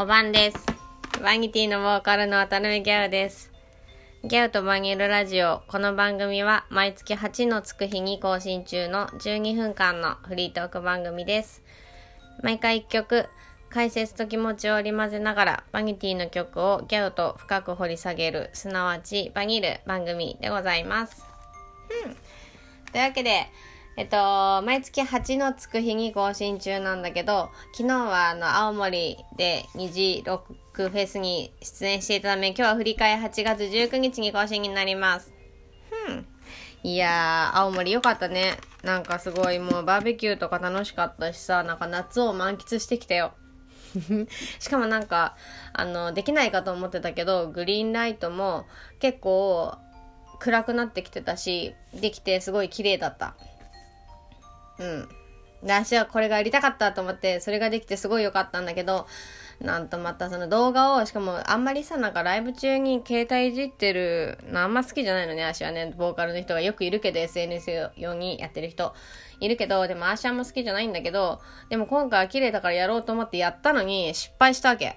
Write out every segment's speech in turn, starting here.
おばんです。バニティのボーカルの渡辺ギャウです。ギャウとバニルラジオ。この番組は毎月8のつく日に更新中の12分間のフリートーク番組です。毎回1曲、解説と気持ちを織り交ぜながらバニティの曲をギャウと深く掘り下げる、すなわちバニル番組でございます。うん。というわけで、えっと、毎月8のつく日に更新中なんだけど、昨日はあの、青森で二次ロックフェスに出演していたため、今日は振り替え8月19日に更新になります。うん。いやー、青森よかったね。なんかすごいもうバーベキューとか楽しかったしさ、なんか夏を満喫してきたよ。しかもなんか、あの、できないかと思ってたけど、グリーンライトも結構暗くなってきてたし、できてすごい綺麗だった。うん。で、私はこれがやりたかったと思って、それができてすごい良かったんだけど、なんとまたその動画を、しかもあんまりさ、なんかライブ中に携帯いじってるのあんま好きじゃないのね、足はね、ボーカルの人がよくいるけど、SNS 用にやってる人いるけど、でも足あんま好きじゃないんだけど、でも今回は綺麗だからやろうと思ってやったのに失敗したわけ。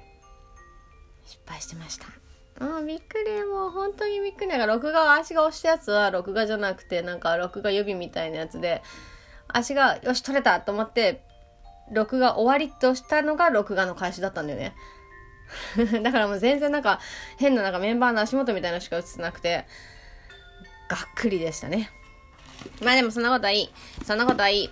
失敗してました。ああ、びっくり。もう本当にびっくり。なんか録画は、足が押したやつは録画じゃなくて、なんか録画予備みたいなやつで、足が、よし、取れたと思って、録画終わりとしたのが録画の開始だったんだよね。だからもう全然なんか、変ななんかメンバーの足元みたいなのしか映ってなくて、がっくりでしたね。まあでもそんなことはいい。そんなことはいい。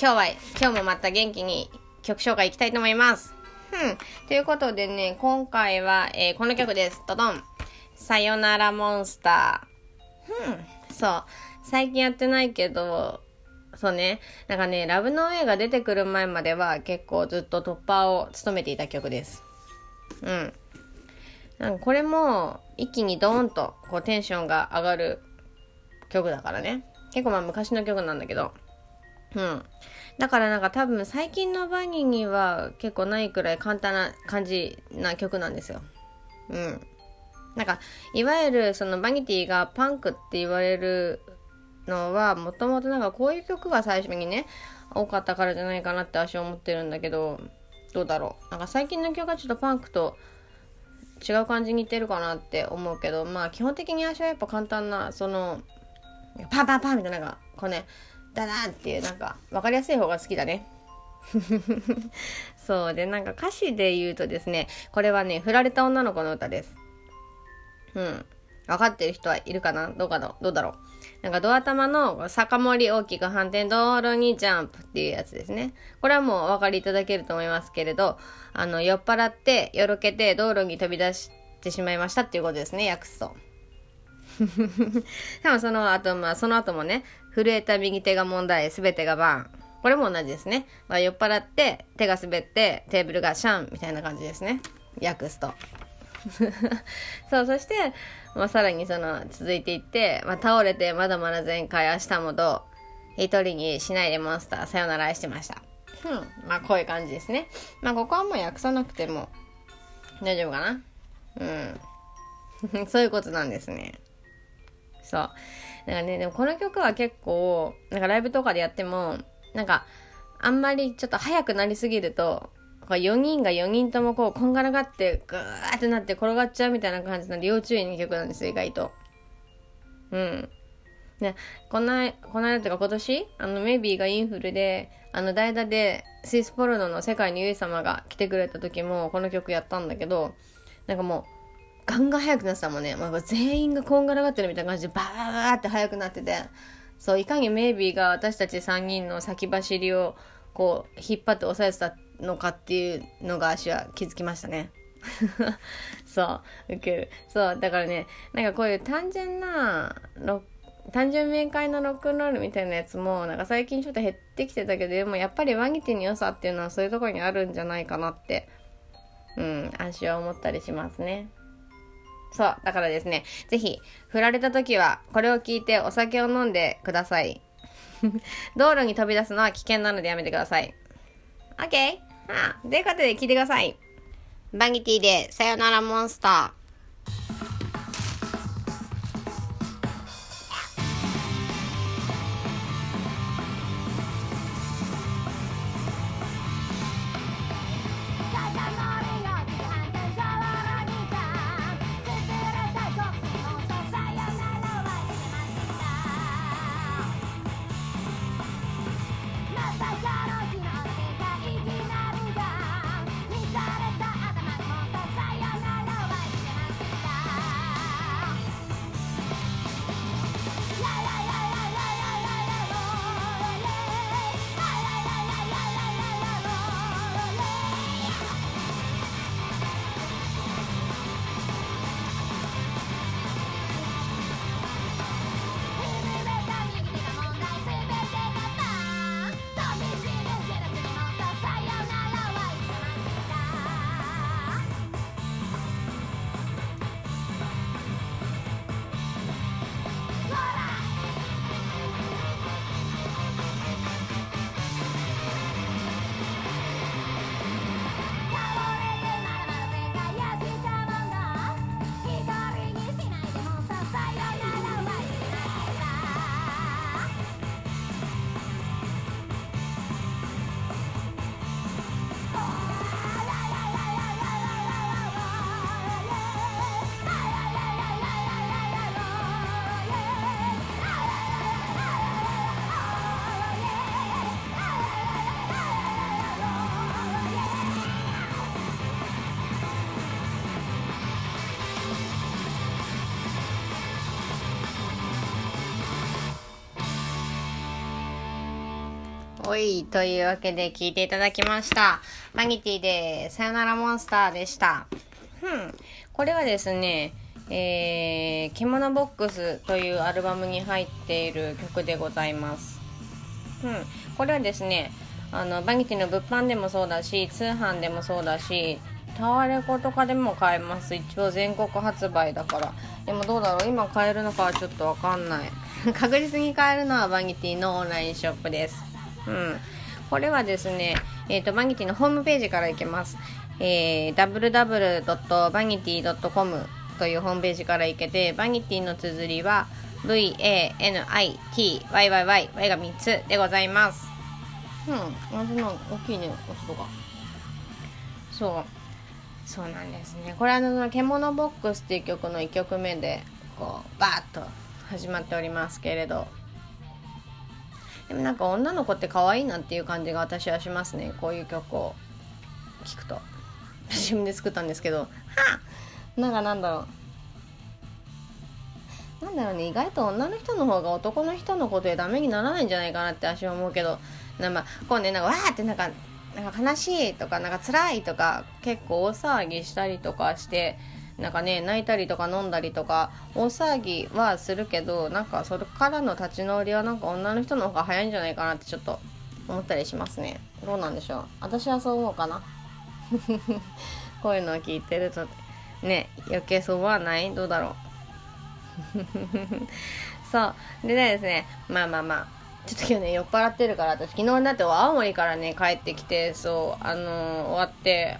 今日は、今日もまた元気に曲紹介いきたいと思います。うん。ということでね、今回は、えーこの曲です。ドドン。さよならモンスター。うん。そう。最近やってないけど、そうね。なんかね、ラブノーエが出てくる前までは結構ずっと突破を務めていた曲です。うん。なんかこれも一気にドーンとこうテンションが上がる曲だからね。結構まあ昔の曲なんだけど。うん。だからなんか多分最近のバニーには結構ないくらい簡単な感じな曲なんですよ。うん。なんか、いわゆるそのバニティがパンクって言われるのは、もともとなんかこういう曲が最初にね、多かったからじゃないかなって私は思ってるんだけど、どうだろう。なんか最近の曲はちょっとパンクと違う感じに似てるかなって思うけど、まあ基本的に私はやっぱ簡単な、その、パンパンパンみたいな、なんか、こうね、ダダンっていう、なんか、わかりやすい方が好きだね。そうで、なんか歌詞で言うとですね、これはね、振られた女の子の歌です。うん。分かってる人はいるかな？どうかな？どうだろう？なんかドア玉の坂盛り大きく反転道路にジャンプっていうやつですね。これはもうお分かりいただけると思いますけれど、あの、酔っ払って、よろけて道路に飛び出してしまいましたっていうことですね、訳すと。多分その後、まあその後もね、震えた右手が問題、すべてがバーン。これも同じですね。まあ、酔っ払って、手が滑って、テーブルがシャンみたいな感じですね。訳すと。そう、そして、まあ、さらにその、続いていって、まあ、倒れて、まだまだ前回、明日もどう、一人にしないでモンスター、さよなら愛してました。うん。まあ、こういう感じですね。まあ、ここはもう訳さなくても、大丈夫かな？うん。そういうことなんですね。そう。だからね、でもこの曲は結構、なんかライブとかでやっても、なんか、あんまりちょっと早くなりすぎると、こう4人が4人ともこう、こんがらがって、ぐーってなって転がっちゃうみたいな感じなんで、要注意の曲なんですよ、意外と。うん。ね、この間、この間っていうか今年、あの、メイビーがインフルで、あの、代打で、スイスポルノの世界にユイ様が来てくれた時も、この曲やったんだけど、なんかもう、ガンガン速くなってたもんね。まあ、全員がこんがらがってるみたいな感じで、バーバーって速くなってて、そう、いかにメイビーが私たち3人の先走りを、こう、引っ張って押さえてたのかっていうのが私は気づきましたね。そう、ウケる。そう、だからね、なんかこういう単純な、単純明快なロックンロールみたいなやつも、なんか最近ちょっと減ってきてたけど、でもやっぱりワニティの良さっていうのはそういうところにあるんじゃないかなって、うん、私は思ったりしますね。そう。だからですね、ぜひ、振られた時は、これを聞いてお酒を飲んでください。道路に飛び出すのは危険なのでやめてください。OK? ということで聞いてください。バンギティで、さよならモンスター。おい、というわけで聞いていただきました。マギティで、さよならモンスターでした。うん。これはですね、えー、獣ボックスというアルバムに入っている曲でございます。うん。これはですね、あの、バニティの物販でもそうだし、通販でもそうだし、タワレコとかでも買えます。一応全国発売だから。でもどうだろう？今買えるのかはちょっとわかんない。確実に買えるのはバニティのオンラインショップです。うん。これはですね、えっ、ー、と、バニティのホームページから行けます。えー、www.vanity.com というホームページから行けて、バニティの綴りは VANITYYY、Y が3つでございます。うん、あそんな大きいね、音が。そう。そうなんですね。これあの、獣ボックスっていう曲の1曲目で、こう、バーッと始まっておりますけれど。でもなんか女の子って可愛いなっていう感じが私はしますね。こういう曲を聴くと。自分で作ったんですけど、はあなんかなんだろう。なんだろうね、意外と女の人の方が男の人のことでダメにならないんじゃないかなって私は思うけど、なんか、こうね、なんかわーってなんか、なんか悲しいとか、なんか辛いとか、結構大騒ぎしたりとかして、なんかね、泣いたりとか飲んだりとか、大騒ぎはするけど、なんかそれからの立ち直りはなんか女の人の方が早いんじゃないかなってちょっと思ったりしますね。どうなんでしょう？私はそう思うかな？こういうのを聞いてると、ね、余計そうはない？どうだろう？そう。でねですね、まあまあまあ、ちょっと今日ね、酔っ払ってるから、私昨日だって青森からね、帰ってきて、そう、あのー、終わって、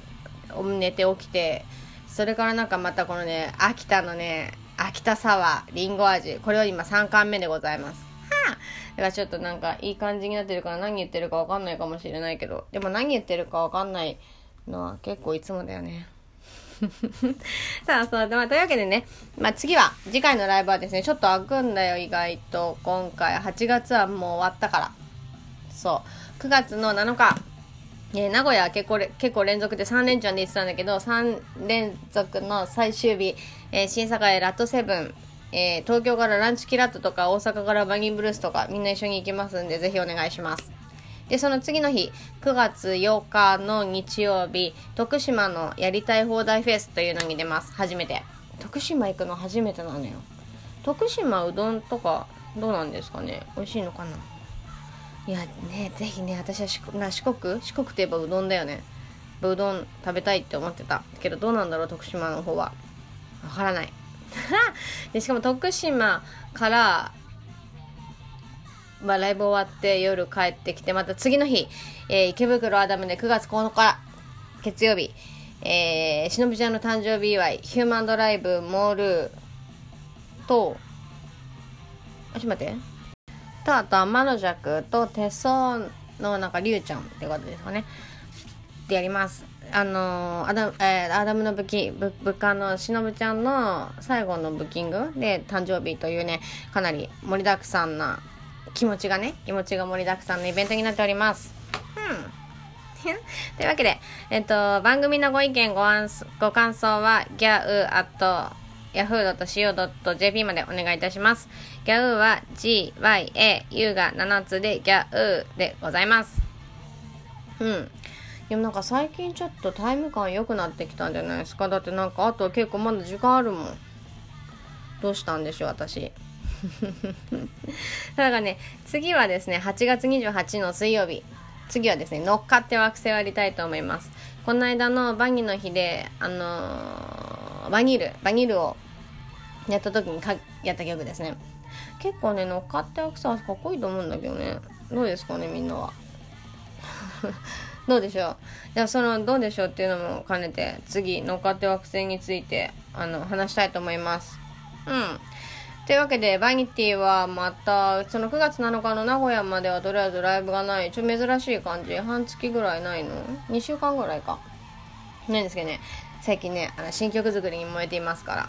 寝て起きて、それからなんかまたこのね、秋田のね、秋田サワー、りんご味。これは今3巻目でございます。はあ、だからちょっとなんかいい感じになってるから何言ってるかわかんないかもしれないけど、でも何言ってるかわかんないのは結構いつもだよね。さあ、そう、まあ、というわけでね、まあ、次は、次回のライブはですね、ちょっと開くんだよ、意外と。今回、8月はもう終わったから。そう。9月の7日、え、名古屋結構結構連続で3連チャンで行ってたんだけど、3連続の最終日、えー、新栄ラットセブン、えー、東京からランチキラットとか、大阪からバギンブルースとか、みんな一緒に行きますんで、ぜひお願いします。で、その次の日、9月8日の日曜日、徳島のやりたい放題フェスというのに出ます。初めて。徳島行くの初めてなのよ。徳島うどんとかどうなんですかね？美味しいのかな？いやね、ぜひね、私は四国四国？四国といえばうどんだよね。うどん食べたいって思ってた。けどどうなんだろう、徳島の方は。わからない。でしかも徳島からまあ、ライブ終わって夜帰ってきて、また次の日、えー、池袋アダムで9月9日、月曜日、えー、しのぶちゃんの誕生日祝い、ヒューマンドライブ、モールと、あ、ちょっと待って。と、あと、天の弱と、手相のなんか、りゅうちゃんってことですかね。でやります。あの、アダム、えー、アダムの武器、部下のしのぶちゃんの最後のブッキングで誕生日というね、かなり盛りだくさんな気持ちがね、気持ちが盛りだくさんのイベントになっております。うん。というわけで、えっと、番組のご意見ごご感想は、ギャウアット yahoo.co.jp までお願いいたします。ギャウは GYAU が7つでギャウでございます。うん。でもなんか最近ちょっとタイム感良くなってきたんじゃないですか？だってなんかあと結構まだ時間あるもん。どうしたんでしょう、私。だからね、次はですね、8月28の水曜日。次はですね、乗っかって惑星をやりたいと思います。この間のバニの日で、あのー、バニル、バニルをやった時にかやった曲ですね。結構ね、乗っかって惑星はかっこいいと思うんだけどね。どうですかね、みんなは。どうでしょうでもその、どうでしょうっていうのも兼ねて、次、乗っかって惑星について、あの、話したいと思います。うん。というわけで、バニティはまた、その9月7日の名古屋まではとりあえずライブがない。ちょっと珍しい感じ。半月ぐらいないの ?2 週間ぐらいか。ないんですけどね、最近ね、あの新曲作りに燃えていますか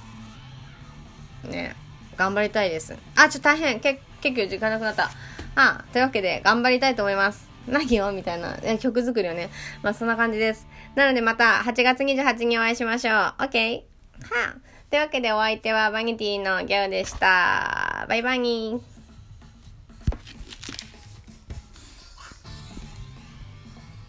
ら。ね、頑張りたいです。あ、ちょっと大変。け結構時間なくなった。あ、というわけで、頑張りたいと思います。何よみたいな、曲作りをね。まあ、そんな感じです。なのでまた8月28日にお会いしましょう。OK? はあというわけでお相手はバニティのギャオでした。バイバイニー。